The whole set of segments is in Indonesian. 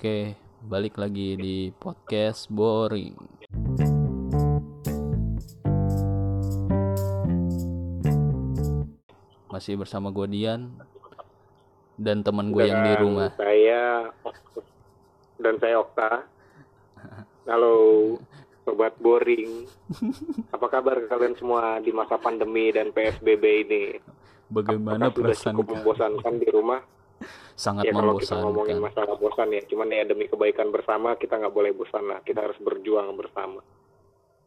Oke, balik lagi di podcast boring. Masih bersama gue Dian dan teman gue yang di rumah. Saya dan saya Okta. Halo sobat boring. Apa kabar kalian semua di masa pandemi dan PSBB ini? Bagaimana Apakah sudah perasaan cukup membosankan di rumah? Sangat ya kalau kita ngomongin masalah bosan ya, cuman ya demi kebaikan bersama kita nggak boleh bosan lah. Kita harus berjuang bersama.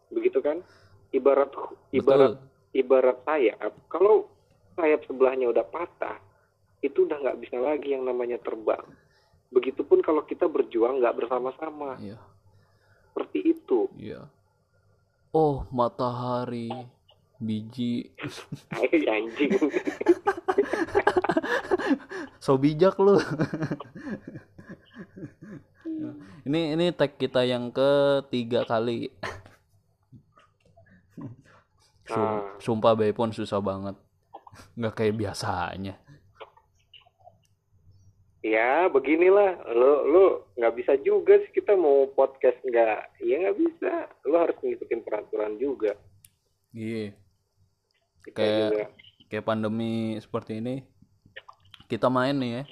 Begitu kan? Ibarat ibarat Betul. ibarat sayap, kalau sayap sebelahnya udah patah, itu udah nggak bisa lagi yang namanya terbang. Begitupun kalau kita berjuang nggak bersama-sama, Iya, seperti itu. iya. Oh, matahari, biji. Anjing. So bijak lu. ini ini tag kita yang ketiga kali. Ah. Sumpah Bepon susah banget. Nggak kayak biasanya. ya beginilah, lo lo nggak bisa juga sih kita mau podcast nggak, ya nggak bisa. Lo harus ngikutin peraturan juga. Iya. Kayak- juga. Kayak pandemi seperti ini. Kita main nih ya.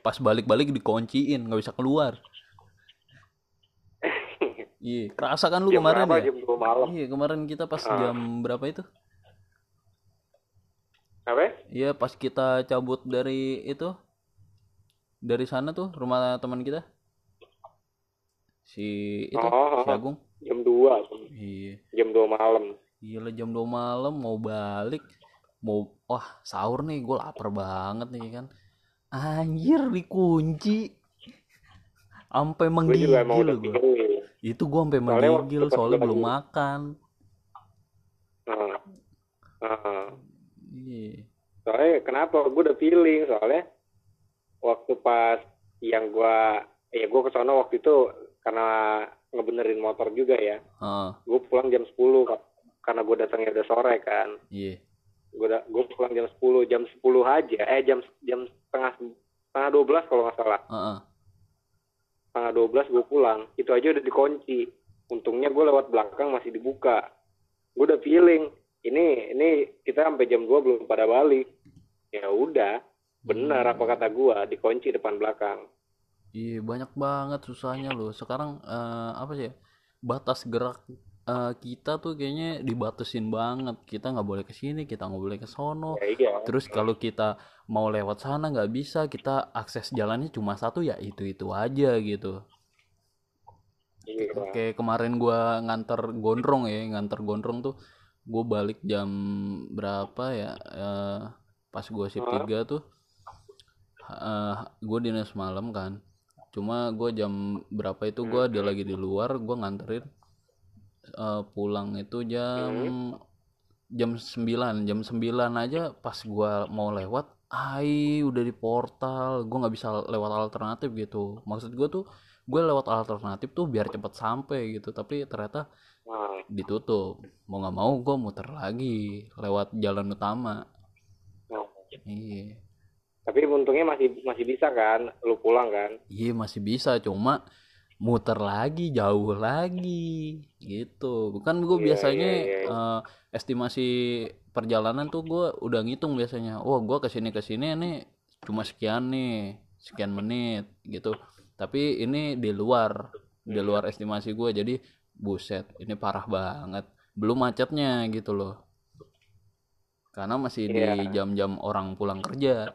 Pas balik-balik dikunciin, nggak bisa keluar. Iya, kerasa kan lu jam kemarin berapa? ya? Jam dua malam. Iya, kemarin kita pas Ah. jam berapa itu? Apa? Iya pas kita cabut dari itu dari sana tuh rumah teman kita si itu Oh, si Agung Jam dua, iya jam dua malam. gila jam 2 malam mau balik mau wah sahur nih gue lapar banget nih kan. Anjir dikunci. Sampai Gue menggigil gue itu gue sampai menggigil soalnya belum lagi- makan. Nah, nah. iya. Soalnya kenapa? Gue udah feeling soalnya waktu pas yang gua ya gue ke sana waktu itu karena ngebenerin motor juga ya. Heeh, gue pulang jam 10 Kak. karena gue datangnya udah sore kan. Iya gue gue pulang jam 10 jam 10 aja. Eh jam jam setengah setengah 12 kalau nggak salah. Heeh. setengah 12 gue pulang. Itu aja udah dikunci. Untungnya gue lewat belakang masih dibuka. Gue udah feeling ini ini kita sampai jam 2 belum pada balik. Ya udah benar apa kata gue dikunci depan belakang. Iya banyak banget susahnya loh. Sekarang eh, apa sih? ya, Batas gerak eh, kita tuh kayaknya dibatasin banget. Kita nggak boleh ke sini, kita nggak boleh ke sono. ya iya Terus kalau kita mau lewat sana nggak bisa, kita akses jalannya cuma satu ya itu itu aja gitu. iya Kayak kemarin gua nganter gondrong ya, nganter gondrong tuh gue balik jam berapa ya? eh, pas gua shift? 3 tuh eh gue dinas malam kan. Cuma gue jam berapa itu gua dia lagi di luar, gua nganterin eh, pulang itu jam jam 9 jam 9 aja pas gua mau lewat ai udah di portal. Gua nggak bisa lewat alternatif gitu. Maksud gua tuh gue lewat alternatif tuh biar cepet sampai gitu. Tapi ternyata ditutup. Mau nggak mau gue muter lagi lewat jalan utama. Nah. iya. Tapi untungnya masih masih bisa kan? Lu pulang kan? Iya masih bisa. Cuma muter lagi jauh lagi gitu. Bukan gue Iya, biasanya iya, iya. eh, estimasi perjalanan tuh gue udah ngitung biasanya. Wah gue ke sini ke sini nih cuma sekian nih sekian menit gitu. Tapi ini di luar di Iya. luar estimasi gue jadi buset ini parah banget. Belum macetnya gitu loh. Karena masih di Iya. jam-jam orang pulang kerja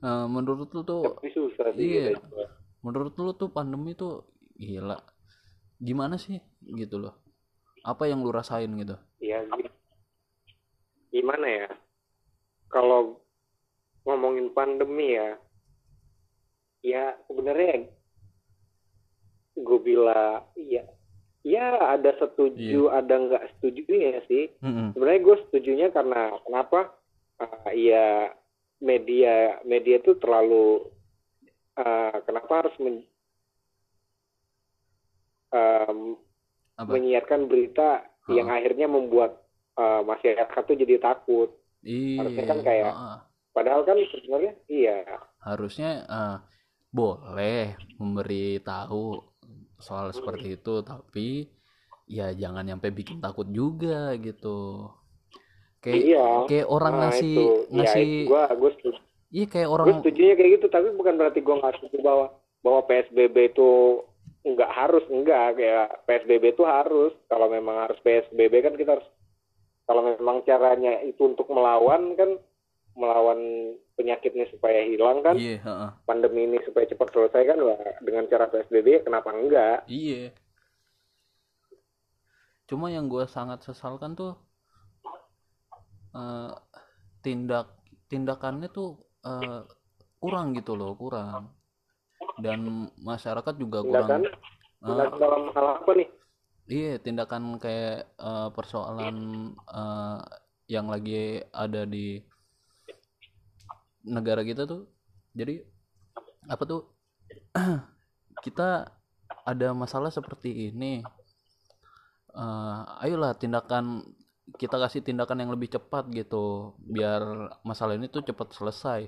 Nah, menurut lu tuh tapi susah sih iya. gitu. menurut lu tuh pandemi tuh gila gimana sih gitu loh apa yang lu rasain gitu Iya, gi- gimana ya? Kalau ngomongin pandemi ya, ya sebenarnya gue bilang iya, ya ada setuju, ada nggak setuju ya sih. Mm-mm. Sebenarnya gue setujunya karena kenapa? Ah, ya media media itu terlalu ah, kenapa harus men- apa menyiarkan berita yang akhirnya membuat uh, masyarakat tuh jadi takut. iya harusnya kan kayak- heeh. padahal kan sebenarnya iya harusnya eh, boleh memberitahu soal seperti itu tapi ya jangan nyampe bikin takut juga gitu kayak iya. kayak orang nah ngasih itu. Ngasih ya gue gue setuju. Iya kayak gue orang setuju kayak gitu tapi bukan berarti gue nggak setuju bahwa bahwa psbb itu nggak harus enggak kayak psbb itu harus. Kalau memang harus psbb kan kita harus kalau memang caranya itu untuk melawan kan melawan penyakitnya supaya hilang kan iya heeh. pandemi ini supaya cepat selesai kan dengan cara psbb kenapa enggak Iya. Cuma yang gue sangat sesalkan tuh eh, tindak tindakannya tuh eh, kurang gitu loh, kurang. Dan masyarakat juga kurang. tindakan tindakan dalam hal apa nih Iya, tindakan kayak eh, persoalan eh, yang lagi ada di negara kita tuh. Jadi apa tuh? kita ada masalah seperti ini. Eh, ayolah tindakan kita kasih tindakan yang lebih cepat gitu, biar masalah ini tuh cepat selesai.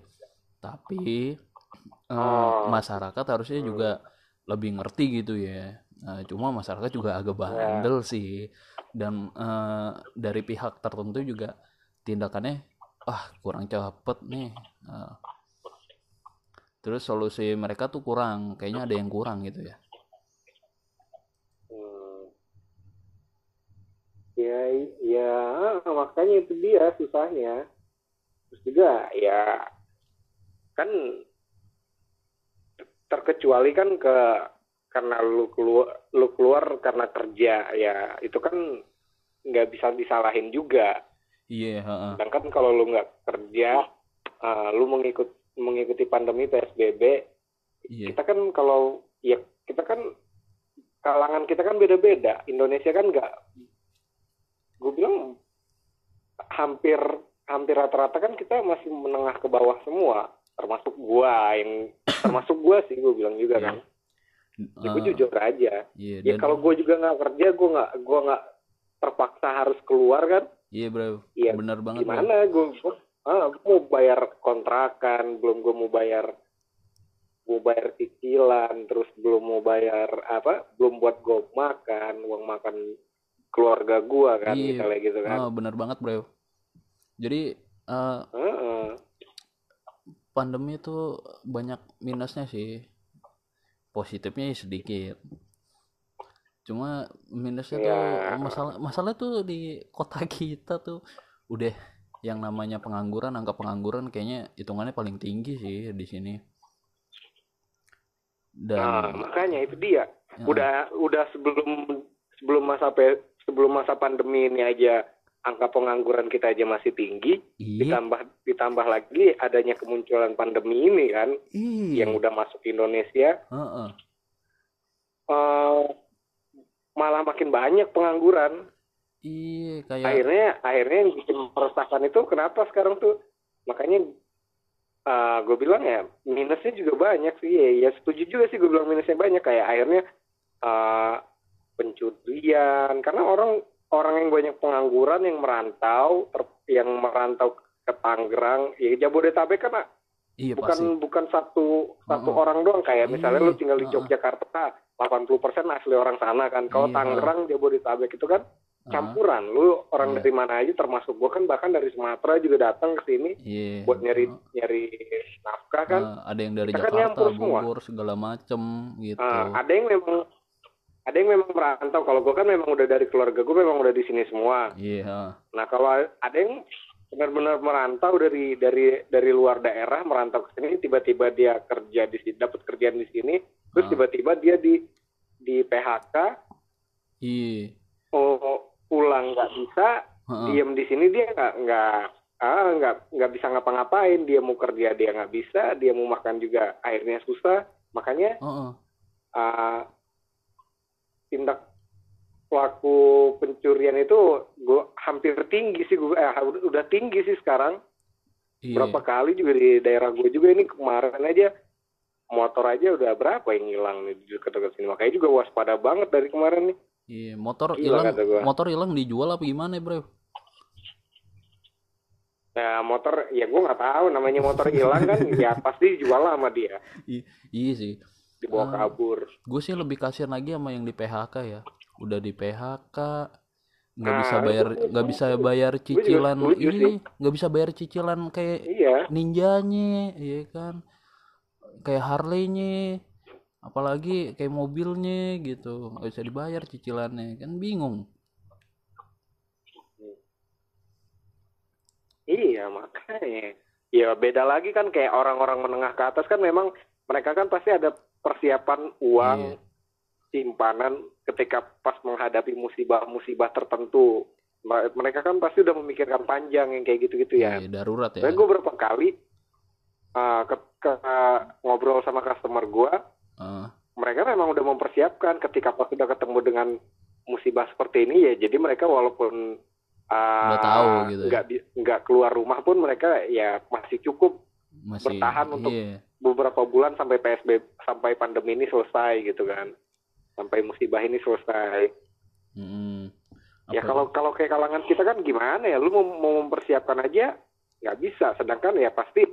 Tapi eh, Oh. masyarakat harusnya juga lebih ngerti gitu ya. Nah, cuma masyarakat juga agak bandel sih. Dan eh, dari pihak tertentu juga tindakannya ah kurang cepet nih. Nah, terus solusi mereka tuh kurang, kayaknya ada yang kurang gitu ya. Hmm. Ya, ya makanya itu dia susahnya. Terus juga ya kan terkecuali kan ke karena lu keluar lu keluar karena kerja ya itu kan nggak bisa disalahin juga. Iya, heeh. Sedangkan kalau lu nggak kerja, eh, lu mengikut mengikuti pandemi PSBB, Iya. kita kan kalau ya kita kan kalangan kita kan beda-beda. Indonesia kan nggak, gue bilang hampir hampir rata-rata kan kita masih menengah ke bawah semua, termasuk gua yang termasuk gua sih gue bilang juga Iya. kan. Ya, gue Eh, jujur aja. Iya, Ya kalau gue juga nggak kerja, gue nggak gue nggak terpaksa harus keluar kan. iya, Bro. Iya, Bener banget, gimana gue ah, mau bayar kontrakan belum gue mau bayar mau bayar cicilan terus belum mau bayar apa belum buat gue makan uang makan keluarga gue kan Iya. misalnya gitu kan Ah, bener banget, Bro. Jadi eh, Heeh. pandemi itu banyak minusnya sih. Positifnya ya sedikit. Cuma minusnya tuh Ya. masalah masalah tuh di kota kita tuh udah yang namanya pengangguran, angka pengangguran kayaknya hitungannya paling tinggi sih di sini. nah Dan makanya itu dia ya, udah udah sebelum sebelum masa sebelum masa pandemi ini aja angka pengangguran kita aja masih tinggi iya, ditambah ditambah lagi adanya kemunculan pandemi ini kan iya, yang udah masuk Indonesia heeh. eh, malah makin banyak pengangguran. Iya, kayak Akhirnya akhirnya yang bikin meresahkan itu kenapa sekarang tuh makanya gue bilang ya minusnya juga banyak sih. Ya, ya setuju juga sih gue bilang minusnya banyak kayak akhirnya eh, pencurian karena orang orang yang banyak pengangguran yang merantau ter- yang merantau ke Tangerang ya Jabodetabek kan iya bukan pasti. bukan satu satu Heeh. orang doang kayak misalnya Iya, lu tinggal di. Yogyakarta 80% asli orang sana kan kalau Iya, Tangerang Jabodetabek itu kan campuran lu orang Iya. dari mana aja termasuk gua kan bahkan dari Sumatera juga datang ke sini Iya. buat nyari heeh. nyari nafkah kan Eh, ada yang dari Kita kan Jakarta, semua. Bogor segala macem gitu. Ah, ada yang memang ada yang memang merantau kalau gua kan memang udah dari keluarga gua memang udah di sini semua Iya. nah kalau ada yang benar-benar merantau dari dari dari luar daerah merantau ke sini tiba-tiba dia kerja di sini dapat kerjaan di sini terus tiba-tiba dia di di PHK Iya. oh, pulang nggak bisa Heeh. diem di sini dia nggak nggak ah nggak nggak bisa ngapa-ngapain dia mau kerja dia nggak bisa dia mau makan juga akhirnya susah makanya Heeh. ah, tindak pelaku pencurian itu gua hampir tinggi sih gua eh, udah- tinggi sih sekarang. Iya. berapa kali juga di daerah gue juga ini kemarin aja motor aja udah berapa yang hilang nih di dekat-dekat sini. Makanya juga waspada banget dari kemarin nih. Iya, motor hilang motor hilang dijual apa gimana, Bro? Nah motor ya gue nggak tahu namanya motor hilang kan ya pasti dijual lah sama dia. Iya sih dibawa Ah. kabur. gue sih lebih kasihan lagi sama yang di PHK ya udah di PHK nggak Nah, bisa bayar nggak bisa bayar cicilan ini nggak bisa bayar cicilan kayak Iya. ninjanya iya kan kayak Harley-nya apalagi kayak mobilnya gitu nggak bisa dibayar cicilannya kan bingung Iya makanya. Ya beda lagi kan kayak orang-orang menengah ke atas kan memang mereka kan pasti ada persiapan uang Iya. simpanan ketika pas menghadapi musibah-musibah tertentu. Mereka kan pasti udah memikirkan panjang yang kayak gitu-gitu ya. Iya, darurat ya Saya gue berapa kali uh, ke, ke- ngobrol sama customer gue, Ah, mereka memang udah mempersiapkan ketika pas udah ketemu dengan musibah seperti ini ya. Jadi mereka walaupun uh, Udah tahu gitu ya. nggak bi- nggak keluar rumah pun mereka ya masih cukup masih bertahan untuk- iya beberapa bulan sampai PSBB sampai pandemi ini selesai gitu kan. Sampai musibah ini selesai. Mm-mm. Ya kalau kalau kayak kalangan kita kan gimana ya, lu mau, mau mempersiapkan aja nggak bisa. Sedangkan ya pasti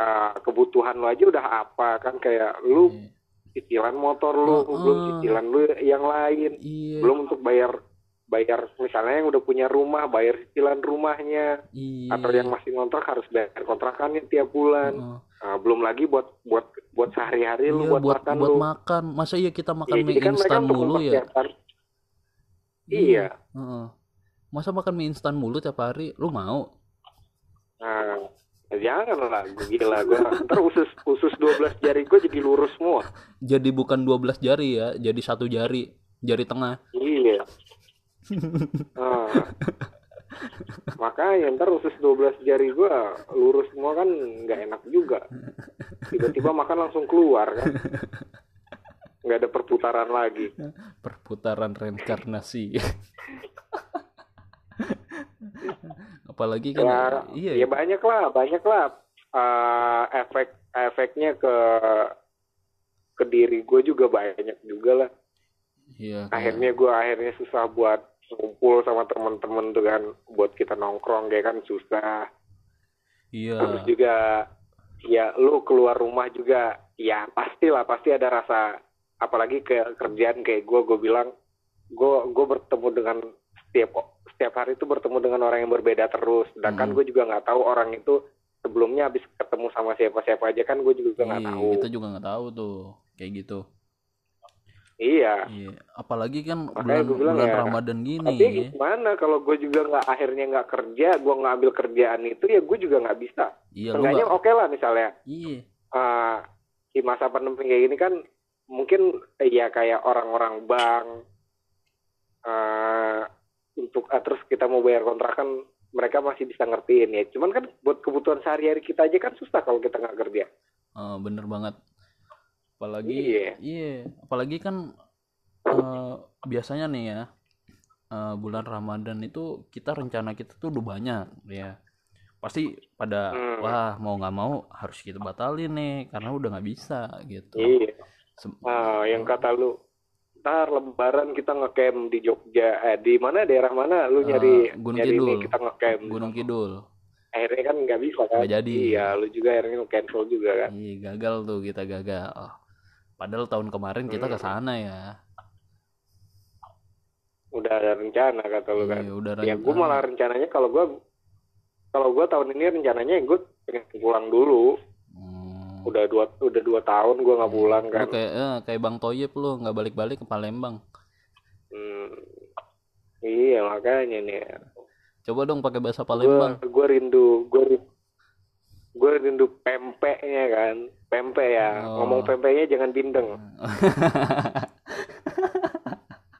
uh, kebutuhan lu aja udah apa kan kayak lu Iya. cicilan motor lu, Heeh. belum cicilan lu yang lain, iya belum untuk bayar bayar misalnya yang udah punya rumah bayar cicilan rumahnya iya atau yang masih ngontrak harus bayar kontrakannya tiap bulan. Heeh. Nah, belum lagi buat buat buat sehari-hari lu Iya, buat, buat makan buat lu. makan masa iya kita makan Iya, mie kan instan mulu ya mempersiapkan. Iya. Heeh. masa makan mie instan mulu tiap hari lu mau Nah, jangan lah, gue gila gue. Ntar usus usus 12 jari gue jadi lurus semua. jadi bukan 12 jari ya jadi satu jari jari tengah Iya. Nah, makanya ntar usus 12 jari gue lurus semua kan nggak enak juga. Tiba-tiba makan langsung keluar kan. Nggak ada perputaran lagi. perputaran reinkarnasi apalagi kan Ya, iya ya banyak lah, banyak lah eh, efek efeknya ke ke diri gue juga banyak juga lah. iya akhirnya gue akhirnya susah buat ngumpul sama temen-temen tuh kan buat kita nongkrong kayak kan susah. Iya. Terus juga ya lu keluar rumah juga ya pastilah pasti ada rasa apalagi ke kerjaan kayak gue gue bilang gue gue bertemu dengan setiap setiap hari itu bertemu dengan orang yang berbeda terus. Sedangkan Hmm. gue juga nggak tahu orang itu sebelumnya habis ketemu sama siapa-siapa aja kan gue juga nggak Iya, tahu. kita juga nggak tahu tuh kayak gitu iya iya apalagi kan Makanya bulan bilang bulan ya, Ramadan gini Tapi gimana kalau gue juga nggak akhirnya nggak kerja, gue nggak ambil kerjaan itu ya gue juga nggak bisa. iya Seenggaknya nggak oke lah misalnya iya eh, di masa pandemi kayak gini kan mungkin ya kayak orang-orang bank eh, untuk ah, terus kita mau bayar kontrakan mereka masih bisa ngertiin ya. Cuman kan buat kebutuhan sehari-hari kita aja kan susah kalau kita nggak kerja. Eh, bener banget apalagi Iya. iya apalagi kan eh, biasanya nih ya eh, bulan Ramadan itu kita rencana kita tuh udah banyak ya pasti pada Hmm. wah mau nggak mau harus kita batalin nih karena udah nggak bisa gitu Iya. Sem- Ah, yang kata lu ntar lebaran kita ngecamp di Jogja eh di mana daerah mana lu Eh, nyari Gunung nyari ini Kidul. kita ngecamp Gunung Kidul akhirnya kan nggak bisa kan Nggak jadi. iya lu juga akhirnya cancel juga kan iya gagal tuh kita gagal padahal tahun kemarin kita ke Hmm. sana ya. Udah ada rencana kata lu kan. iya udah ya gue malah rencananya kalau gue kalau gue tahun ini rencananya gue pengen pulang dulu. Hmm. udah dua udah dua tahun gue nggak pulang Lu kan. kayak eh, kayak Bang Toyib lu nggak balik-balik ke Palembang. Hmm, iya makanya nih. Coba dong pakai bahasa Palembang. gue rindu gue gue rindu pempeknya kan pempek ya. Oh. ngomong pempeknya jangan bindeng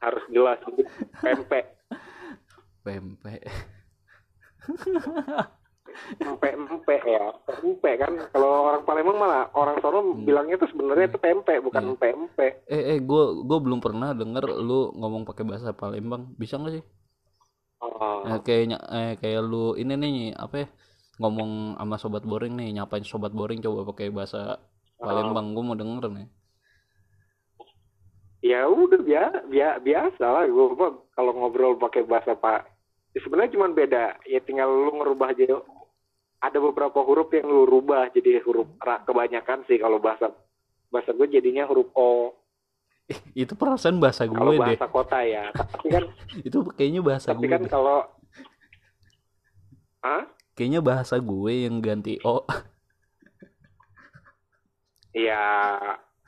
harus jelas pempek. Pempek. Pempek pempek ya. Pempek kan kalau orang Palembang malah orang sono bilangnya tuh sebenarnya itu pempek bukan Iya. pempek. Pempek eh eh gue gue belum pernah denger lu ngomong pakai bahasa Palembang. Bisa nggak sih? Oh. eh, kayaknya eh kayak lu ini nih apa ya ngomong sama sobat boring nih nyapain sobat boring coba pakai bahasa Palembang gue mau denger nih ya udah biasa biasa lah gue kalau ngobrol pakai bahasa pak ya sebenarnya cuma beda ya tinggal lu ngerubah aja ada beberapa huruf yang lu rubah jadi huruf ra- kebanyakan sih kalau bahasa bahasa gue jadinya huruf O itu perasaan bahasa gue kalau deh bahasa kota ya tapi kan itu kayaknya bahasa tapi gue kan deh. kalau Hah? Kayaknya bahasa gue yang ganti o ya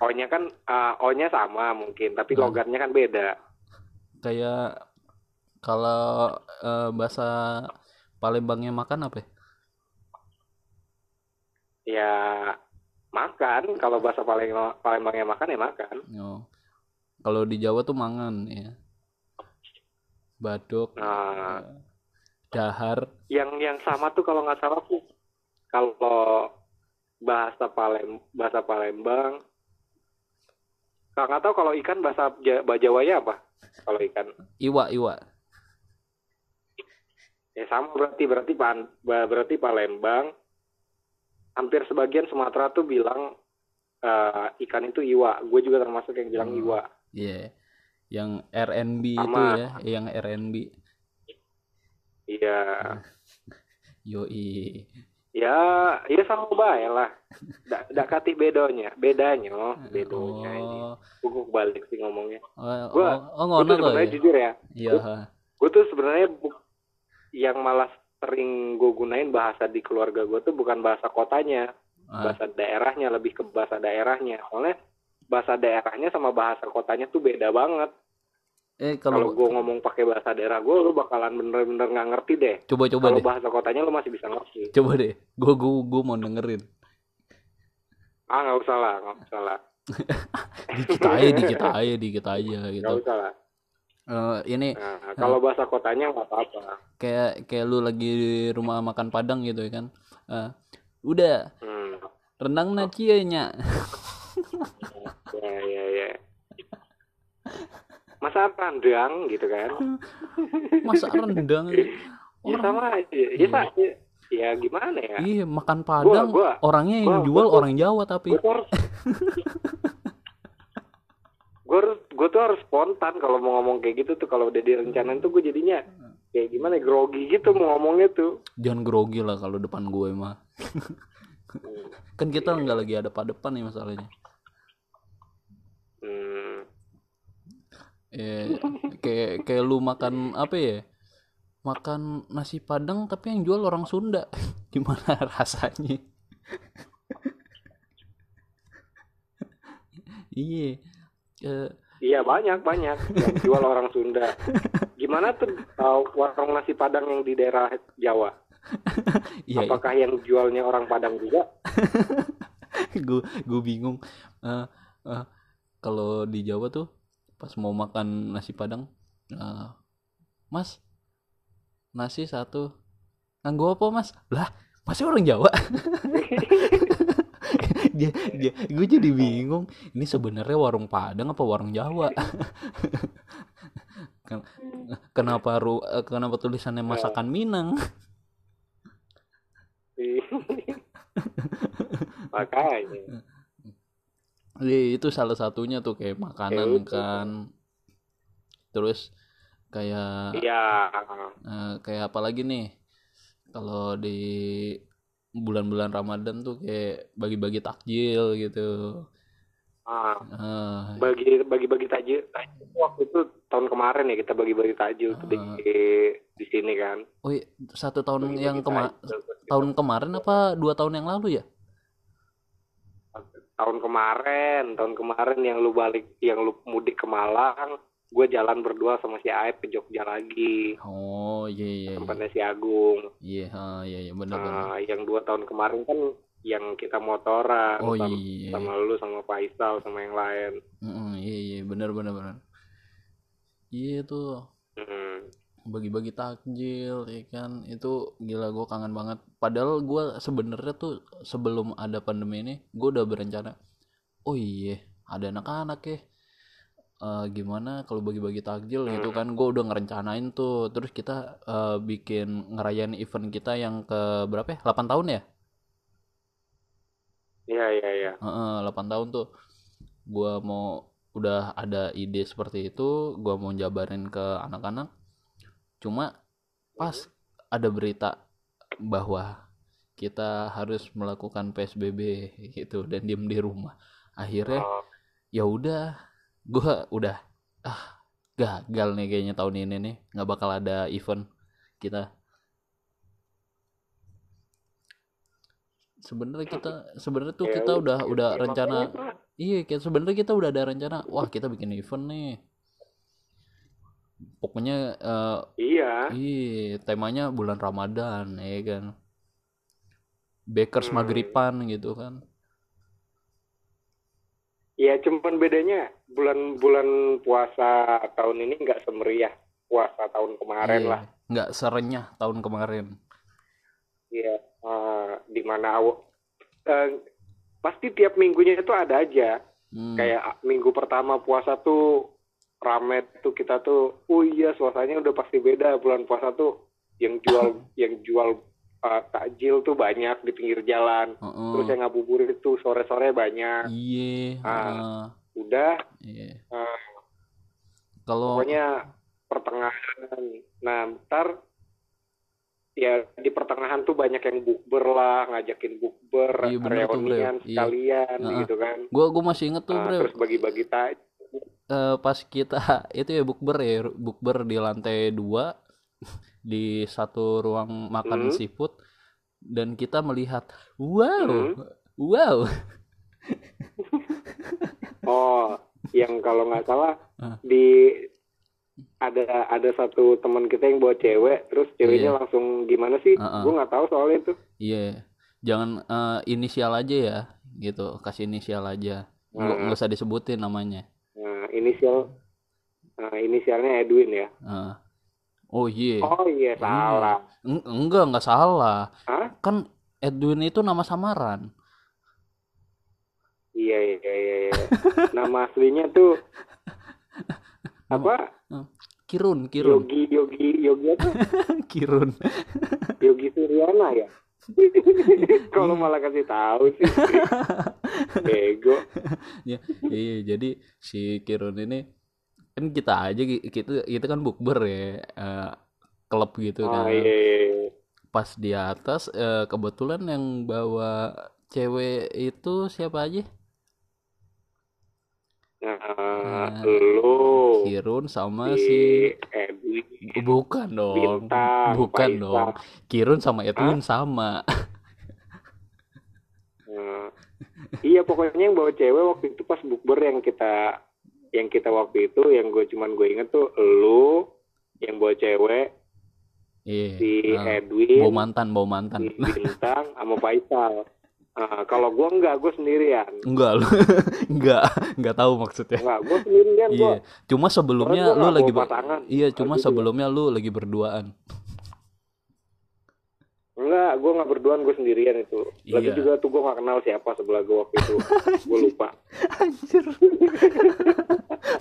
O-nya kan eh, O-nya sama mungkin tapi Hmm. logatnya kan beda kayak kalau eh, bahasa Palembangnya makan apa ya? ya makan kalau bahasa paling Palembangnya makan ya makan Oh. Kalau di Jawa tuh mangan ya. Baduk, nah dahar. yang yang sama tuh kalau nggak salah tuh kalau bahasa Palem bahasa Palembang Kak nggak tahu kalau ikan bahasa Ja- Bajawaya apa kalau ikan Iwa, iwa. ya sama berarti berarti pan berarti Palembang hampir sebagian Sumatera tuh bilang eh, ikan itu iwa gue juga termasuk yang bilang Hmm. iwa Iya. Yang RNB itu Sama. ya, yang RNB. Iya. Yoi. ya ya sama bae lah. Dak dak katih bedonya bedanya oh, bedonya ini. Oh, gue balik sih ngomongnya. Oh, Gua- oh, oh, gue ngono tuh ya. jujur ya. Iya. gue tuh sebenarnya yang malah sering gue gunain bahasa di keluarga gue tuh bukan bahasa kotanya. Ah, bahasa daerahnya lebih ke bahasa daerahnya. Soalnya bahasa daerahnya sama bahasa kotanya tuh beda banget eh kalau kalau gue ngomong pakai bahasa daerah gue lu bakalan bener-bener nggak ngerti deh coba coba kalau deh. bahasa kotanya lu masih bisa ngerti Coba deh. Gua gua gua mau dengerin. ah nggak usah lah nggak usah lah Dikit aja, dikit aja, dikit aja gitu. nggak usah lah Eh, ini nah, kalau bahasa kotanya nggak apa-apa kayak kayak lu lagi di rumah makan Padang gitu ya kan. Eh, udah hmm. rendang nacianya. ya ya ya masa pandang gitu kan? Masa rendang? ya sama aja. Ya, ya, ya gimana ya? Iya makan Padang gua- orangnya yang gua- jual gua- orang Jawa tapi. gue harus tuh harus spontan kalau mau ngomong kayak gitu tuh. Kalau udah direncanain tuh gue jadinya kayak gimana grogi gitu mau ngomongnya tuh. Jangan grogi lah kalau depan gue mah. kan kita nggak lagi ada depan nih masalahnya. hmm, Eh, kayak kayak lu makan apa ya? Makan nasi Padang tapi yang jual orang Sunda. Gimana rasanya? iya. Eh, iya banyak banyak yang jual orang Sunda gimana tuh uh, warung nasi Padang yang di daerah Jawa iya, apakah yang jualnya orang Padang juga gue gue bingung. Eh, eh, kalau di Jawa tuh pas mau makan nasi Padang, eh, Mas, nasi satu. Nganggo apa Mas? Lah, masih orang Jawa. dia, dia, gue jadi bingung. Ini sebenarnya warung Padang apa warung Jawa? Ken- kenapa ru, eh, kenapa tulisannya masakan Minang? makanya Iya, itu salah satunya tuh kayak makanan Ya kan. Terus kayak iya eh, kayak apa lagi nih? Kalau di bulan-bulan Ramadan tuh kayak bagi-bagi takjil gitu. ah, Eh, bagi bagi bagi takjil waktu itu tahun kemarin ya kita bagi-bagi takjil tuh di di sini kan oh iya, satu tahun Bagi-bagi yang kema takjil. tahun kemarin apa dua tahun yang lalu ya? Tahun kemarin tahun kemarin yang lu balik yang lu mudik ke Malang gue jalan berdua sama si Aep ke Jogja lagi Oh iya iya iya tempatnya si Agung iya ah, iya iya benar benar. Nah, yang dua tahun kemarin kan yang kita motoran Oh sama, iya sama lu sama Faisal sama yang lain Mm-mm, iya iya benar benar benar. Iya tuh. Bagi-bagi takjil ya kan? Itu gila gue kangen banget. Padahal gue sebenarnya tuh sebelum ada pandemi ini gue udah berencana oh iya ada anak-anak ya. Eh, gimana kalau bagi-bagi takjil gitu kan? Gue udah ngerencanain tuh. Terus kita eh, bikin ngerayain event kita yang ke berapa ya? 8 tahun ya? Iya iya iya. Heeh, 8 tahun tuh. Gua mau udah ada ide seperti itu gua mau jabarin ke anak-anak cuma pas ada berita bahwa kita harus melakukan PSBB gitu dan diem di rumah. Akhirnya Oh, ya udah gua udah ah gagal nih kayaknya tahun ini nih nggak bakal ada event kita. Sebenarnya kita sebenarnya tuh ya kita udah udah ya rencana iya kayak sebenarnya kita udah ada rencana wah kita bikin event nih pokoknya eh, iya. iya temanya bulan Ramadan ya kan. Bakers Hmm. magriban gitu kan. Ya cuman bedanya bulan-bulan puasa tahun ini nggak semeriah puasa tahun kemarin Iya, lah. nggak serenyah tahun kemarin. Iya, eh, di mana eh, pasti tiap minggunya itu ada aja. Hmm, Kayak minggu pertama puasa tuh rame tuh kita tuh, oh iya suasananya udah pasti beda. Bulan puasa tuh yang jual yang jual eh, takjil tuh banyak di pinggir jalan. heeh. Terus yang ngabuburit itu sore-sore banyak. iya Ah. heeh, Udah, iya. eh, kalau pokoknya pertengahan. Nah, ntar ya di pertengahan tuh banyak yang bukber lah, ngajakin bukber, Iya, tuh, reunian Iya. sekalian Heeh. gitu kan. gua gua masih inget tuh bre terus bagi-bagi taj Eh, pas kita itu ya bukber ya bukber di lantai dua di satu ruang makan Hmm. seafood dan kita melihat wow Hmm. wow Oh, yang kalau nggak salah Ah. di ada ada satu teman kita yang bawa cewek, terus ceweknya Iya. langsung gimana sih? Ah, ah. Gue nggak tahu soalnya itu. iya jangan eh, inisial aja ya gitu kasih inisial aja nggak Hmm. nggak usah disebutin namanya inisial nah, inisialnya Edwin ya. Eh, oh iya Oh iya salah. Eng- enggak enggak salah Hah? kan Edwin itu nama samaran Iya iya iya. iya. Nama aslinya tuh apa? Kirun Kirun Yogi Yogi Yogi apa? Kirun Yogi Suryana ya. Kalau malah kasih tahu sih. Bego. ya iya jadi si Kirun ini kan kita aja ki- kita kita kan bukber ya eh, klub gitu Oh kan iya. iya, iya. pas di atas eh, kebetulan yang bawa cewek itu siapa aja Nah, Nah, lu Kirun sama si si bukan dong. Bintang, bukan Faisal. dong. Kirun sama Edwin sama. Nah, iya pokoknya yang bawa cewek waktu itu pas bukber yang kita yang kita waktu itu yang gue cuman gue inget tuh lu yang bawa cewek iya si eh, Edwin bawa mantan bawa mantan. si Bintang sama Faisal Nah, kalau gue enggak gue sendirian enggak lu enggak enggak tahu maksudnya enggak gue sendirian iya cuma sebelumnya lu lagi ber- pasangan. iya cuma gitu. sebelumnya lu lagi berduaan enggak gue nggak berduaan gue sendirian itu lagi Iya. juga tuh gue nggak kenal siapa sebelah gue waktu itu gue lupa Anjir.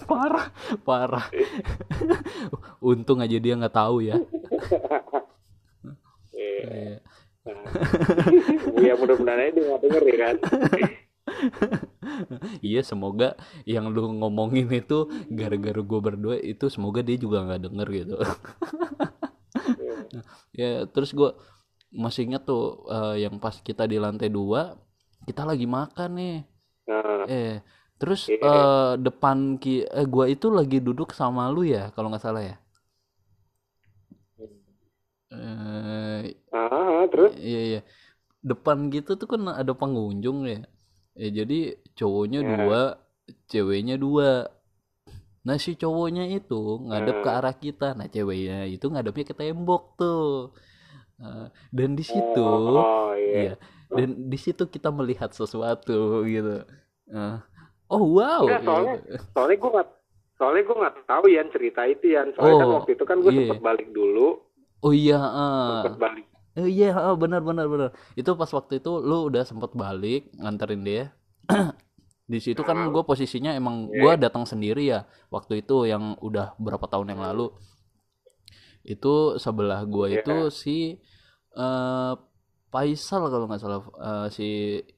parah, parah. Untung aja dia nggak tahu ya. Iya. Iya. Nah, ya mudah-mudahan aja dia nggak denger ya kan Iya, semoga yang lu ngomongin itu gara-gara gue berdua itu semoga dia juga nggak denger gitu. ya, terus gue masih inget tuh eh, yang pas kita di lantai dua kita lagi makan nih. nah Eh, terus Iya. eh, depan ki eh gua itu lagi duduk sama lu ya kalau nggak salah ya. Eh, ah, terus Iya iya. Depan gitu tuh kan ada pengunjung ya. Ya jadi cowoknya Ya. dua, ceweknya dua. Nah si cowoknya itu ngadep ke Hmm. arah kita. Nah ceweknya itu ngadepnya ke tembok tuh. Nah, dan di situ, oh iya. iya Dan di situ kita melihat sesuatu gitu. Nah, oh wow. Enggak, soalnya soalnya gue nggak soalnya gue nggak tahu Yan cerita itu Yan soalnya kan Oh, waktu itu kan gue iya. sempet balik dulu Oh iya. sempet balik Oh iya, oh, benar benar benar. Itu pas waktu itu lu udah sempet balik nganterin dia. Di situ kan gue posisinya emang gua datang sendiri ya. Waktu itu yang udah berapa tahun yang lalu. Itu sebelah gua Iya. itu si eh Faisal kalau nggak salah Eh, si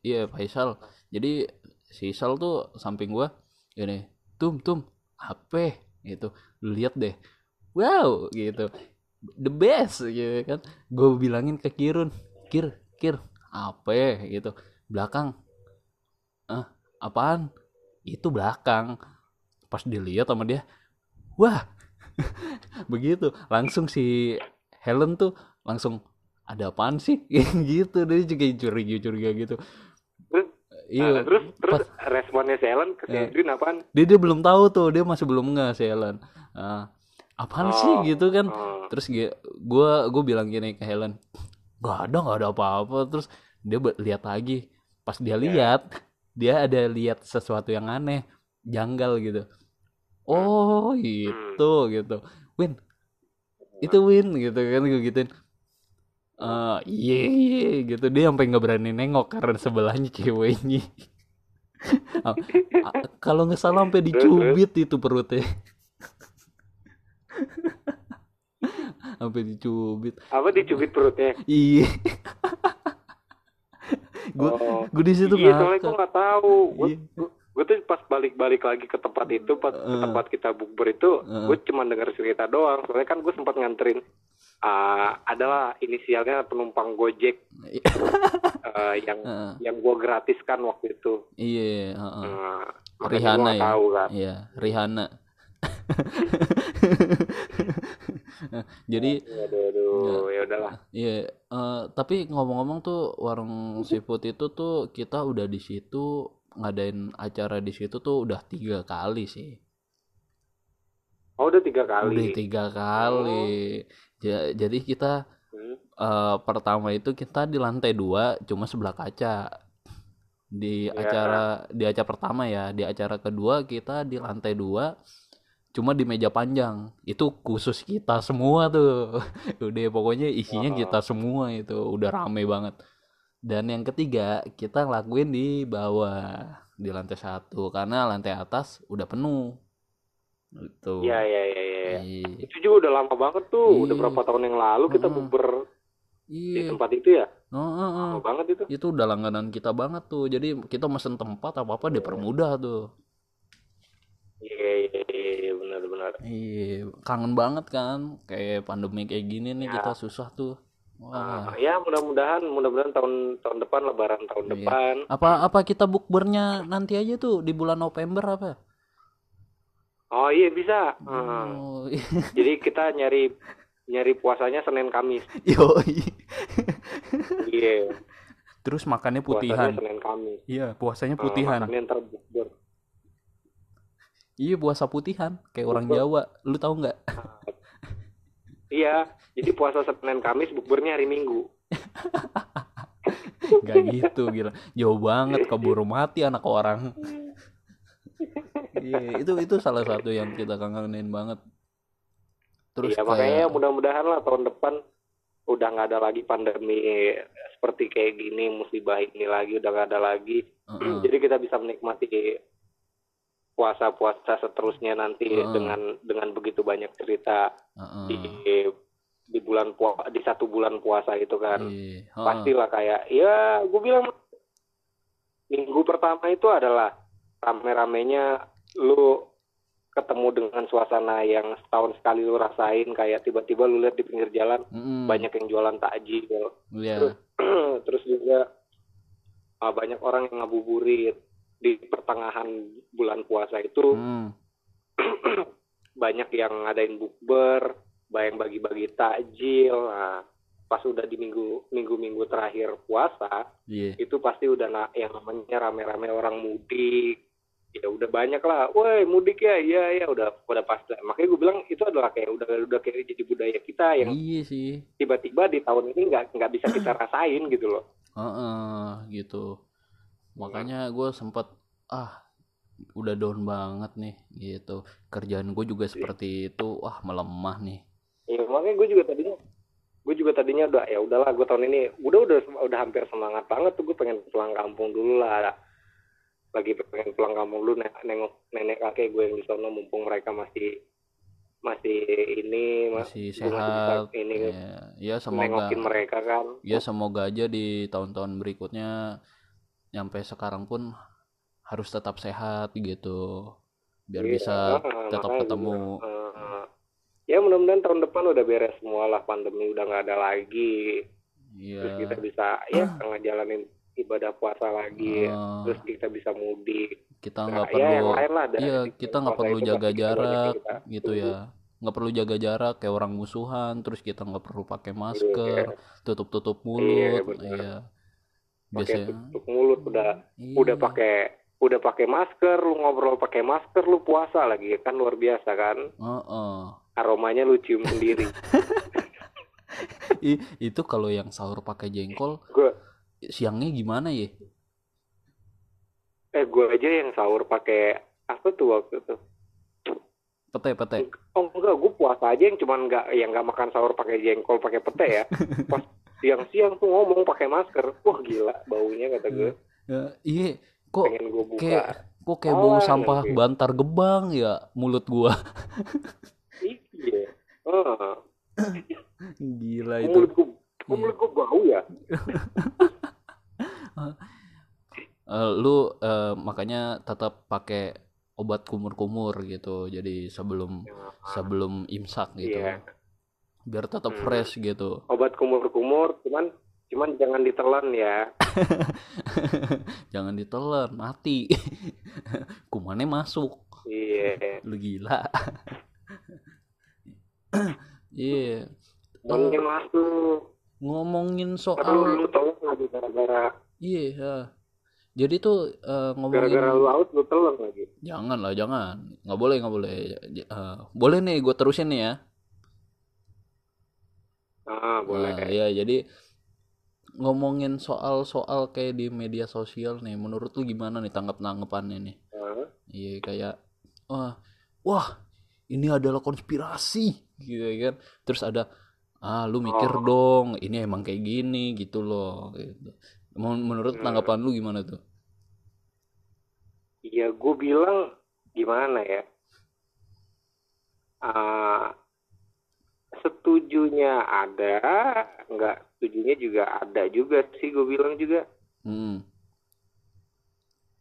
iya Faisal. Jadi si Faisal tuh samping gua gini, "Tum, tum, HP." gitu. Lihat deh. Wow, gitu the best gitu kan. Gue bilangin ke Kirun Kir Kir apa ya? Gitu. Belakang. Ah apaan? Itu belakang. Pas dilihat sama dia wah. Begitu. Langsung si Helen tuh langsung ada apaan sih? Gitu. Dia juga curiga curiga gitu. Terus, iya. Nah, terus terus pas- responnya si Ellen ke si Eh. Apaan? dia dia belum tahu tuh dia masih belum nggak si Helen. Ah, apaan sih Oh, gitu kan. oh. terus gue gua gue bilang gini ke Helen gak ada nggak ada apa-apa. Terus dia lihat lagi. Pas dia lihat dia ada lihat sesuatu yang aneh janggal gitu. Oh itu gitu Win itu Win gitu kan gue gituin. Eh iya iya gitu. Dia sampai nggak berani nengok karena sebelahnya ceweknya. Kalau nggak salah sampai dicubit itu perutnya sampai dicubit Apa dicubit perutnya? iya gue Oh. gue di situ iya, soalnya gue nggak tahu. Gue Iya. gue tuh pas balik-balik lagi ke tempat itu, pas ke Eh. tempat kita bukber itu, Eh. gue cuma dengar cerita doang. Soalnya kan gue sempat nganterin ah, adalah inisialnya penumpang Gojek eh, yang Heeh. yang gue gratiskan waktu itu. iya makanya gue Rihanna nggak ya tahu kan. iya Rihanna jadi Aduh, aduh, ya udahlah. Iya, eh, tapi ngomong-ngomong tuh warung seafood itu tuh kita udah di situ ngadain acara di situ tuh udah tiga kali sih. Oh, udah tiga Udah kali. tiga kali. Ja- jadi kita Hmm. eh, pertama itu kita di lantai dua cuma sebelah kaca. Di Iya. acara di acara pertama ya, di acara kedua kita di lantai dua cuma di meja panjang. Itu khusus kita semua tuh. Udah pokoknya isinya Oh. kita semua itu udah rame banget. Dan yang ketiga kita ngelakuin di bawah di lantai satu karena lantai atas udah penuh. Gitu. Iya, iya, iya, iya. Iya. Itu juga udah lama banget tuh. Udah Iya. berapa tahun yang lalu kita bukber di tempat itu ya? Oh, oh. Lama banget itu. itu udah langganan kita banget tuh jadi kita mesen tempat apa apa dipermudah tuh Iya, iya, iya, iya, benar-benar. iya kangen banget kan kayak pandemi kayak gini nih Ya. kita susah tuh. Wah. Ah, ya mudah-mudahan mudah-mudahan tahun tahun depan lebaran tahun Iya. depan. Apa apa kita bukbernya nanti aja tuh di bulan November apa? Oh iya bisa. Ah, oh, jadi kita nyari nyari puasanya senin kamis. Yoi. iya. Terus makannya puasanya putihan. Senin kamis. Iya puasanya Ah, putihan. makannya ntar bukber iya puasa putihan kayak orang Jawa. Lu tahu nggak? Iya jadi puasa senin kamis bukbernya hari minggu. Gak gitu gila. Jauh banget keburu mati anak orang. Iya itu itu salah satu yang kita kangenin banget. Terus iya makanya kayak mudah-mudahan lah tahun depan udah nggak ada lagi pandemi seperti kayak gini musibah ini lagi udah nggak ada lagi. Heeh. jadi kita bisa menikmati puasa-puasa seterusnya nanti Heeh. dengan dengan begitu banyak cerita Heeh. di di bulan puasa di satu bulan puasa itu kan heeh. pastilah kayak ya gue bilang minggu pertama itu adalah rame-ramenya lu ketemu dengan suasana yang setahun sekali lu rasain kayak tiba-tiba lu lihat di pinggir jalan Mm-mm. banyak yang jualan takjil Iya. terus terus juga ah, banyak orang yang ngabuburit di pertengahan bulan puasa itu Mm. banyak yang ngadain bukber, banyak bagi-bagi takjil. Nah, pas udah di minggu minggu minggu terakhir puasa, Iya. itu pasti udah na- yang namanya rame-rame orang mudik. Ya udah banyak lah, woi mudik ya, iya ya udah udah pasti. Makanya gue bilang itu adalah kayak udah udah kayak jadi budaya kita yang Iya sih. tiba-tiba di tahun ini nggak nggak bisa kita rasain gitu loh. Heeh, gitu. Makanya gue sempet ah udah down banget nih gitu. Kerjaan gue juga seperti itu. Wah melemah nih. Ya, makanya gue juga tadinya gue juga tadinya udah ya udahlah gue tahun ini udah udah udah hampir semangat banget tuh gue pengen pulang kampung dulu lah lagi pengen pulang kampung dulu neng- nengok nenek kakek gue yang di sana mumpung mereka masih masih ini mas Masih gue masih sehat. ini Ya, ya semoga nengokin mereka kan ya semoga aja di tahun-tahun berikutnya nyampe sekarang pun harus tetap sehat gitu. Biar Iya, bisa heeh, tetap ketemu. bilang, heeh. ya mudah-mudahan tahun depan udah beres semua lah pandemi udah nggak ada lagi iya terus kita bisa ya ngejalanin ibadah puasa lagi Ah. terus kita bisa mudik kita Nah, nggak ya yang perlu lain lah dari iya kita nggak perlu jaga jarak yang kita gitu ya nggak perlu jaga jarak kayak orang musuhan terus kita nggak perlu pakai masker tutup tutup mulut benar. iya pakai tutup mulut udah iya. udah pakai udah pakai masker lu ngobrol pakai masker lu puasa lagi kan luar biasa kan? Heeh. aromanya lu cium sendiri. Itu kalau yang sahur pakai jengkol gue siangnya gimana ya? Eh gue aja yang sahur pakai apa tuh waktu itu? Pete pete. Oh enggak gue puasa aja yang cuman nggak yang nggak makan sahur pakai jengkol pakai pete ya. pas siang-siang tuh ngomong pakai masker. Wah gila baunya kata gue. Ya, iya. Kok pengen gue buka. kayak kok kayak bau Ah, sampah nanti. bantar gebang ya mulut gua? Iya. Ah. Gila itu. Mulut gue kok mulut gue bau ya? Eh, lu eh, makanya tetap pakai obat kumur-kumur gitu. Jadi sebelum sebelum imsak gitu. Iya. Biar tetap Hmm. fresh gitu. Obat kumur-kumur cuman cuman jangan ditelan ya. Jangan ditelan mati. Kumannya masuk. Iya. Lu gila. Iya. Mungkin masuk. Ngomongin Aduh, soal lu tau lagi gara-gara? Iya ya. jadi tuh eh, ngomongin gara-gara lu out lu telan lagi? Jangan lah jangan. Nggak boleh nggak boleh. Eh, boleh nih gue terusin nih ya ah boleh Nah, ya jadi ngomongin soal-soal kayak di media sosial nih menurut lu gimana nih tanggap tanggapannya nih Ah, iya kayak wah wah ini adalah konspirasi gitu kan terus ada ah lu mikir Oh. dong ini emang kayak gini gitu loh gitu. Men- menurut Hmm. tanggapan lu gimana tuh Iya, gue bilang gimana ya? Ah, setujunya ada, nggak setujunya juga ada juga sih. Gue bilang juga hmm.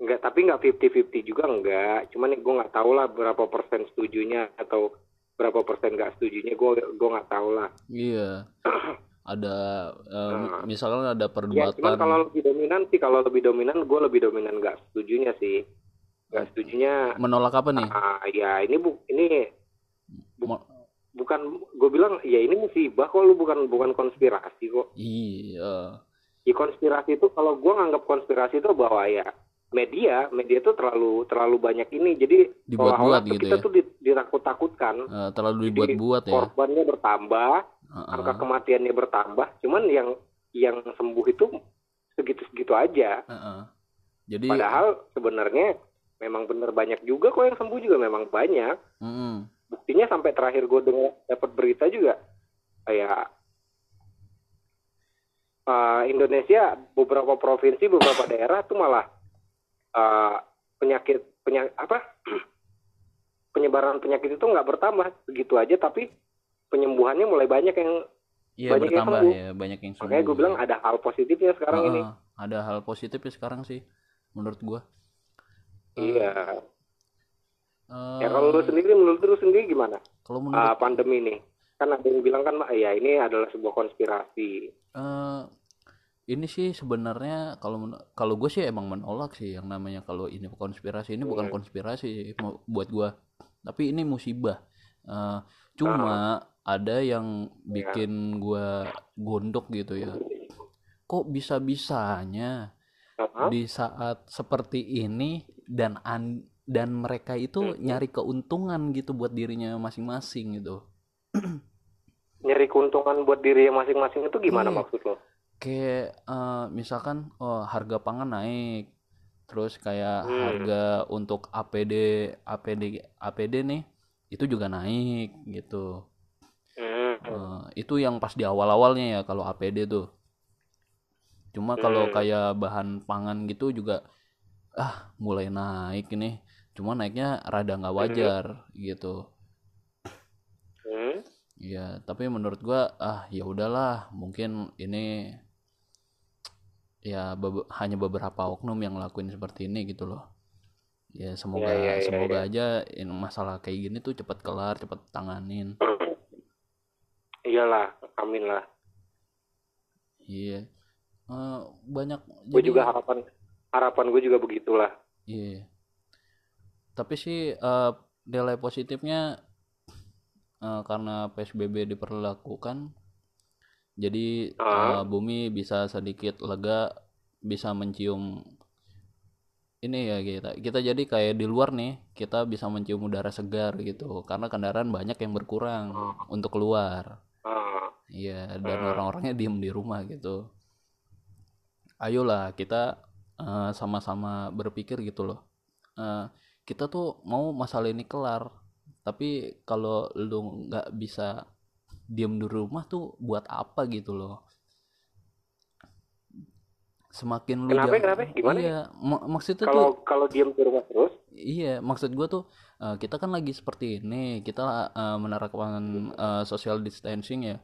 nggak, tapi nggak 50-50 juga nggak. Cuman gue nggak tahu lah berapa persen setujunya atau berapa persen nggak setujunya. Gue gue nggak tahu lah. iya ada eh, Nah. misalkan ada Ya, perdebatan cuman kalau lebih dominan sih, kalau lebih dominan, gue lebih dominan nggak setujunya sih. Nggak setujunya menolak apa nih Ah, ya ini bu ini Mo- bukan gue bilang ya ini musibah kok lu bukan bukan konspirasi kok. iya Ya konspirasi itu kalau gue nganggap konspirasi itu bahwa ya media media itu terlalu terlalu banyak ini jadi Dibuat-buat gitu kita ya. tuh di- ditakut-takutkan Eh, terlalu dibuat-buat ya korbannya bertambah Heeh. angka kematiannya bertambah cuman yang yang sembuh itu segitu segitu aja Heeh. jadi padahal sebenarnya memang bener banyak juga kok yang sembuh juga memang banyak Mm-mm. Buktinya sampai terakhir gue dengar dapat berita juga kayak uh, Indonesia beberapa provinsi beberapa daerah tuh malah uh, penyakit penyakit apa penyebaran penyakit itu nggak bertambah begitu aja tapi penyembuhannya mulai banyak yang Iya Banyak yang sembuh. ya banyak yang sembuh. makanya gue bilang ada hal positifnya sekarang ini Heeh, Ada hal positif ya sekarang sih menurut gua. iya Eh, ya kalau lu sendiri menurut lu sendiri gimana? kalau menurut uh, pandemi ini. Kan ada yang bilang kan ya ini adalah sebuah konspirasi. Eh, ini sih sebenarnya kalau kalau gue sih emang menolak sih yang namanya kalau ini konspirasi. Ini bukan Hmm. konspirasi buat gua. Tapi ini musibah. Eh, cuma ada yang bikin gua gondok gitu ya. Kok bisa bisanya di saat seperti ini dan an- dan mereka itu Hmm. nyari keuntungan gitu buat dirinya masing-masing gitu nyari keuntungan buat diri masing-masing itu gimana Iya. maksud lo kayak eh, misalkan oh harga pangan naik terus kayak Hmm. harga untuk APD APD APD nih itu juga naik gitu Hmm. Eh, itu yang pas di awal-awalnya ya kalau APD tuh cuma kalau Hmm. kayak bahan pangan gitu juga ah mulai naik nih cuma naiknya rada nggak wajar gitu. Hmm. ya tapi menurut gua ah ya udahlah mungkin ini ya bebe- hanya beberapa oknum yang ngelakuin seperti ini gitu loh. Ya semoga Ya, ya, ya, semoga aja ini masalah kayak gini tuh cepat kelar cepat tanganin iyalah amin lah. Iya. Eh, banyak gue jadi juga harapan harapan gue juga begitulah. Iya tapi sih eh, nilai positifnya eh, karena PSBB diperlakukan jadi eh, bumi bisa sedikit lega bisa mencium ini ya kita kita jadi kayak di luar nih kita bisa mencium udara segar gitu karena kendaraan banyak yang berkurang untuk keluar. Ah, Iya, dan orang-orangnya diem di rumah gitu. Ayolah kita eh, sama-sama berpikir gitu loh. Eh, kita tuh mau masalah ini kelar, tapi kalau lu nggak bisa diem di rumah tuh buat apa gitu loh? Semakin lu Kenapa, jauh- kenapa? Gimana? Iya, mak- maksudnya tuh kalau kalau diem di rumah terus Iya, maksud gue tuh eh, kita kan lagi seperti ini, kita eh, menerapkan eh, social distancing ya.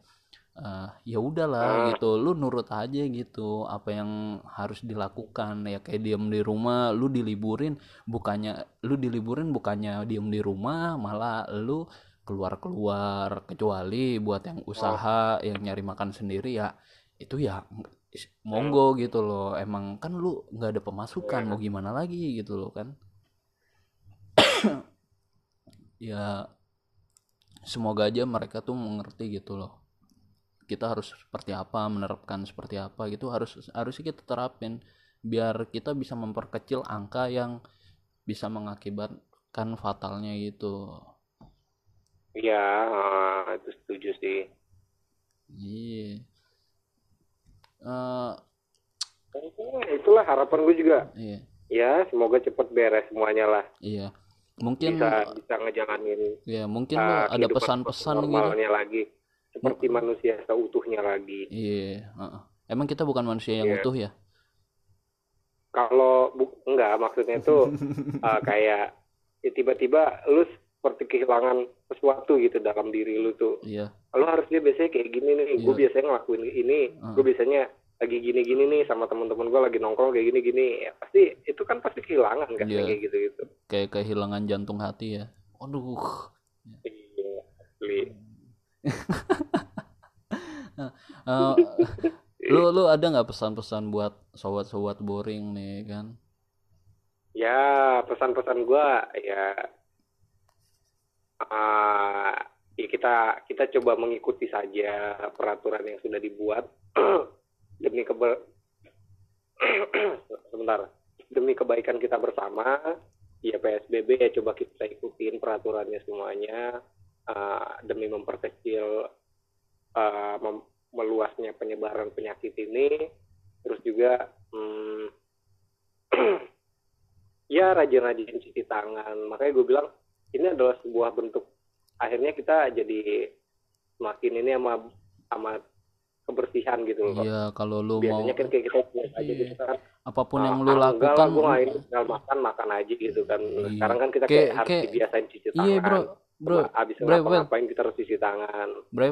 Eh, ya udahlah gitu, lu nurut aja gitu apa yang harus dilakukan. Ya kayak diem di rumah, lu diliburin bukannya lu diliburin bukannya diem di rumah, malah lu keluar-keluar. Kecuali buat yang usaha yang nyari makan sendiri ya itu ya monggo gitu loh. Emang kan lu nggak ada pemasukan mau gimana lagi gitu loh kan. Ya semoga aja mereka tuh mengerti gitu loh kita harus seperti apa menerapkan seperti apa gitu harus harusnya kita terapin biar kita bisa memperkecil angka yang bisa mengakibatkan fatalnya gitu. Ya ah, itu setuju sih. Iya. Eh, Eh, itulah harapan gue juga. Iya. Ya semoga cepet beres semuanya lah. Iya. Mungkin bisa bisa ngejalanin ya mungkin uh, ada pesan-pesan gitu. normalnya lagi seperti manusia seutuhnya lagi iya heeh. emang kita bukan manusia yang Iya. utuh ya kalau bu enggak maksudnya itu uh, kayak ya tiba-tiba lu seperti kehilangan sesuatu gitu dalam diri lu tuh iya lu harusnya biasanya kayak gini nih gue Iya. biasanya ngelakuin ini Ah. gue biasanya lagi gini-gini nih sama teman-teman gue lagi nongkrong kayak gini-gini ya pasti itu kan pasti kehilangan kan Iya. kayak gitu-gitu kayak kehilangan jantung hati ya aduh iya asli. Eh, lu lu ada nggak pesan-pesan buat sobat-sobat boring nih kan? Ya pesan-pesan gue ya ah, ya kita kita coba mengikuti saja peraturan yang sudah dibuat. Demi kebe sebentar demi kebaikan kita bersama ya PSBB ya coba kita ikutin peraturannya semuanya ah, demi memperkecil ah, mem- meluasnya penyebaran penyakit ini. Terus juga hmm, ya rajin-rajin cuci tangan. Makanya gue bilang ini adalah sebuah bentuk akhirnya kita jadi semakin ini sama sama kebersihan gitu loh iya kalau lu mau biasanya kan kayak kita biasa aja Iya. gitu kan. Apa pun yang "Ah, lu ah, enggak lakukan gue nggak ini tinggal makan makan aja gitu kan. Iya. sekarang kan kita Kayak- kayak, harus kayak- dibiasain cuci tangan iya bro bro abis bro, bro. ngapa-ngapain kita harus cuci tangan? Bre,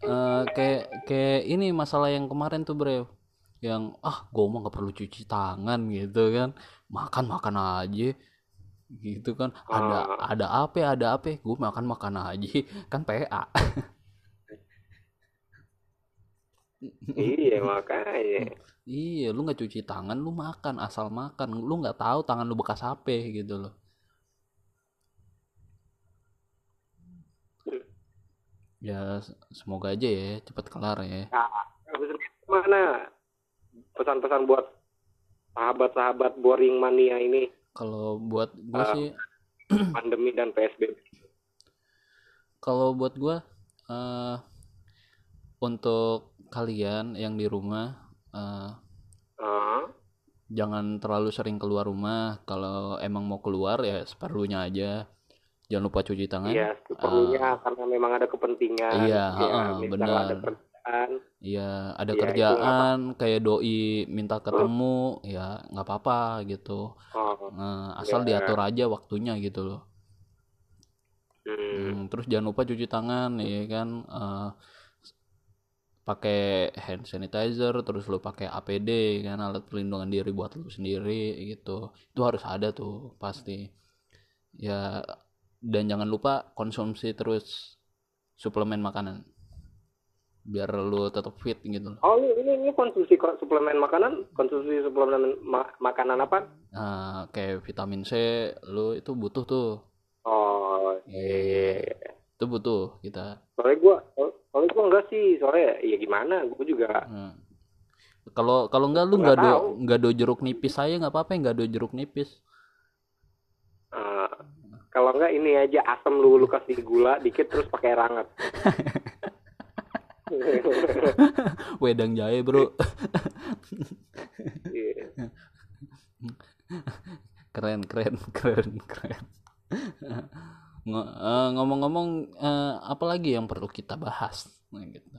Eh, kayak kayak ini masalah yang kemarin tuh Bre, yang ah gue mah nggak perlu cuci tangan gitu kan, makan makan aja, gitu kan, ada Ah. ada apa ada apa, gue makan makan aja, kan PA. iya makanya. Iya, lu nggak cuci tangan, lu makan. Asal makan, lu nggak tahu tangan lu bekas apa gitu loh. Ya semoga aja ya cepet kelar ya. nah mana pesan-pesan buat sahabat-sahabat boring mania ini Kalau buat gue sih pandemi dan PSBB Kalau buat gua eh untuk kalian yang di rumah eh Ah, jangan terlalu sering keluar rumah. Kalau emang mau keluar ya seperlunya aja. Jangan lupa cuci tangan. Iya, perlunya karena memang ada kepentingan. Ah. Iya, ya, misal benar. ada kerjaan. Iya, ada itu kerjaan kayak doi minta ketemu, ya nggak apa-apa gitu. Oh, Eh, asal Iya. diatur aja waktunya gitu loh. hmm, Hmm, terus jangan lupa cuci tangan ya kan eh, pakai hand sanitizer terus lu pakai APD kan alat pelindungan diri buat lu sendiri gitu itu harus ada tuh pasti ya dan jangan lupa konsumsi terus suplemen makanan biar lu tetap fit gitu loh Oh ini ini, konsumsi ko- suplemen makanan, konsumsi suplemen ma- makanan apa? nah kayak vitamin C lu itu butuh tuh Oh iya. itu butuh kita Soalnya gua, soalnya gua enggak sih, soalnya ya gimana, gua juga Nah. kalau kalau enggak lu Nggak nggak do tahu. nggak do jeruk nipis saya nggak apa-apa nggak do jeruk nipis kalau enggak ini aja asam lu lu kasih gula dikit terus pakai air hangat. wedang jahe bro Iya. keren keren keren keren eh, ngomong-ngomong eh, apa lagi yang perlu kita bahas nah, gitu.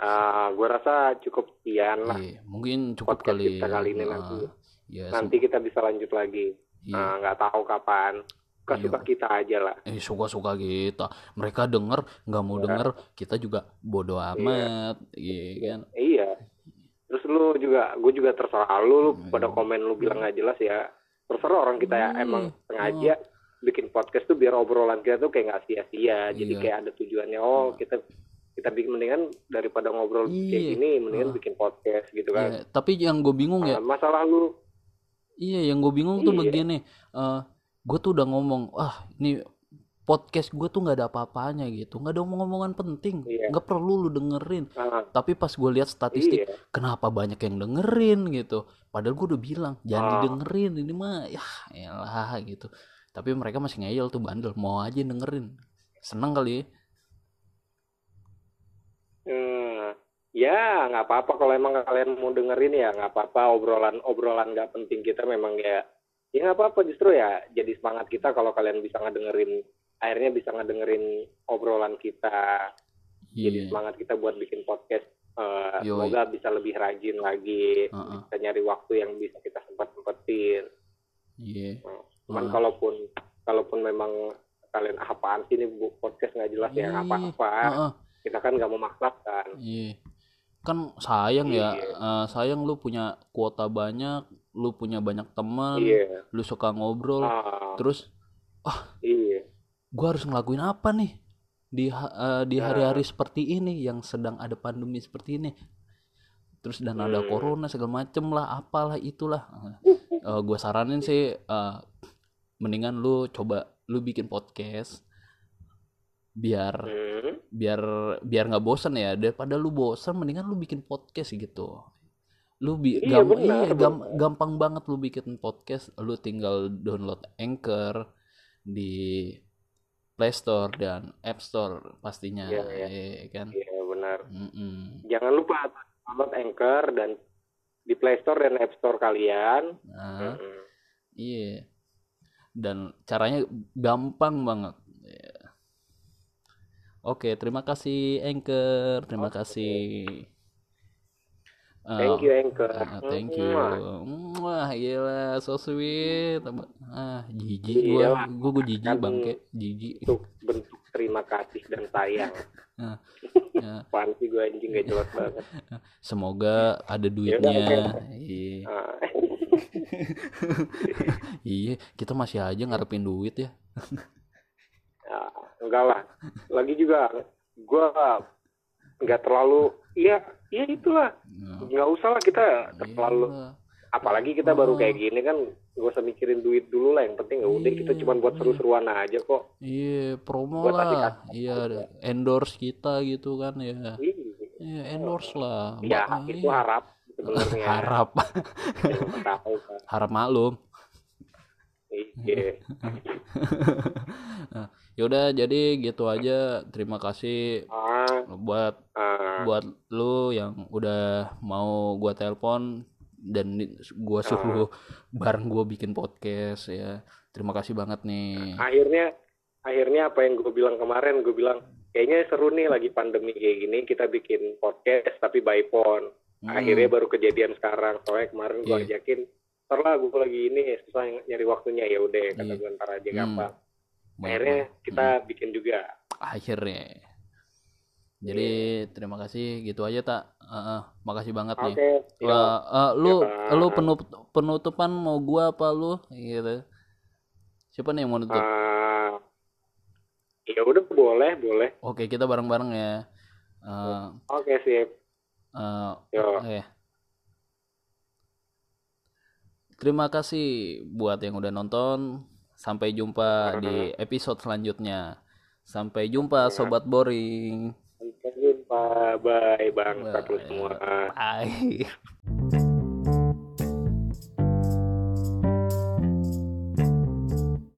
Ah, gua rasa cukup sekian lah. Iya, mungkin cukup Podcast kali kita kali ini Ah, nanti. ya Nanti kita bisa lanjut lagi. iya. Ah, nggak tahu kapan. Suka-suka kita aja lah. eh suka-suka kita mereka denger nggak mau Iya. denger kita juga bodoh amat iya kan Iya. Terus lu juga, gue juga terserah lu, lu Iya. pada komen lu bilang nggak jelas ya. Terserah orang kita ya Iya. emang sengaja bikin podcast tuh biar obrolan kita tuh kayak nggak sia-sia. Jadi Iya. kayak ada tujuannya. Oh kita kita bikin mendingan daripada ngobrol kayak Iya. gini, mendingan bikin podcast gitu kan. Iya, tapi yang gue bingung ya Ah, masalah lu, Iya, yang gue bingung tuh Iya. begini. eh gue tuh udah ngomong, ah ini podcast gue tuh nggak ada apa-apanya gitu, nggak ada omong-omongan penting, Iya. nggak perlu lu dengerin. ah, Tapi pas gue lihat statistik, iya, kenapa banyak yang dengerin gitu? Padahal gue udah bilang jangan Ah. didengerin ini mah, ya elah gitu. Tapi mereka masih ngeyel tuh bandel, mau aja dengerin. Seneng kali ya. Hmm, ya nggak apa-apa kalau emang kalian mau dengerin ya nggak apa-apa obrolan obrolan nggak penting kita memang ya ya nggak apa-apa justru ya jadi semangat kita kalau kalian bisa ngedengerin akhirnya bisa ngedengerin obrolan kita jadi Iya. semangat kita buat bikin podcast Yoi. semoga bisa lebih rajin lagi Heeh. bisa nyari waktu yang bisa kita sempat sempetin Iya. cuman Ah. kalaupun kalaupun memang kalian "Ah, apaan sih ini podcast nggak jelas ya nggak Iya. apa-apa Heeh. kita kan nggak memaksakan Iya. Kan sayang ya, Iya. eh, sayang lu punya kuota banyak, lu punya banyak teman, iya lu suka ngobrol, Ah, terus iya gua harus ngelakuin apa nih di eh, di Nah. hari-hari seperti ini yang sedang ada pandemi seperti ini. Terus dan ada Hmm. corona segala macem lah, apalah itulah. Eh, gua saranin sih eh, mendingan lu coba lu bikin podcast biar Hmm. biar biar nggak bosan ya daripada lu bosan mendingan lu bikin podcast gitu lu bi Iya, gam- benar, iya, gam- gampang banget lu bikin podcast lu tinggal download Anchor di Play Store dan App Store pastinya Iya, iya. iya kan Iya benar. Mm-mm. Jangan lupa download Anchor dan di Play Store dan App Store kalian. nah Mm-mm. iya dan caranya gampang banget Iya. oke terima kasih Anchor terima kasih Eh, Thank you Anchor. Ah, thank you. Wah, gila, so sweet. Ah, jijik Iya gua. lah. Gua gua jijik Kan- bangke, jijik. Untuk bentuk terima kasih dan sayang. Ya, Apaan sih gue anjing gak jelas banget. semoga ada Ya duitnya. Iya. Ah, Iya, kita masih aja ngarepin duit ya. ya, enggak lah. Lagi juga gue nggak terlalu. Iya, iya itulah. Nah, Nggak usah lah kita terlalu. iya. Apalagi kita baru kayak gini kan gak usah mikirin duit dulu lah. Yang penting ya udah kita Iya, cuma buat seru-seruan aja kok. Iya, promo Buat lah. Iya, endorse kita gitu kan ya. Iya. Iya, endorse lah. Ya, Ba- itu iya. harap sebenarnya. harap harap maklum. Iya. Yaudah, jadi gitu aja. Terima kasih Ah, buat ah, buat lu yang udah mau gua telepon dan gua suruh bareng gua bikin podcast ya. Terima kasih banget nih. akhirnya akhirnya apa yang gue bilang kemarin gue bilang kayaknya seru nih lagi pandemi kayak gini kita bikin podcast tapi by phone. Hmm, Akhirnya baru kejadian sekarang. Soalnya kemarin gue Iya. ajakin ntar lah gue lagi ini susah nyari waktunya ya udah kata Iya. gue ntar aja Hmm. gampang. baik, Akhirnya kita bikin juga. akhirnya. Jadi terima kasih gitu aja tak. Heeh, makasih banget Oke. nih. Wah, eh, lu Ya, lu penup- penutupan mau gua apa lu gitu. Siapa nih yang mau nutup? Ah, ya udah boleh boleh. Oke, kita bareng-bareng ya. Eh, Oke sip. eh, Yo. eh. Terima kasih buat yang udah nonton. Sampai jumpa di episode selanjutnya. Sampai jumpa sobat boring. Sampai jumpa. Bye bang. semua. Bye.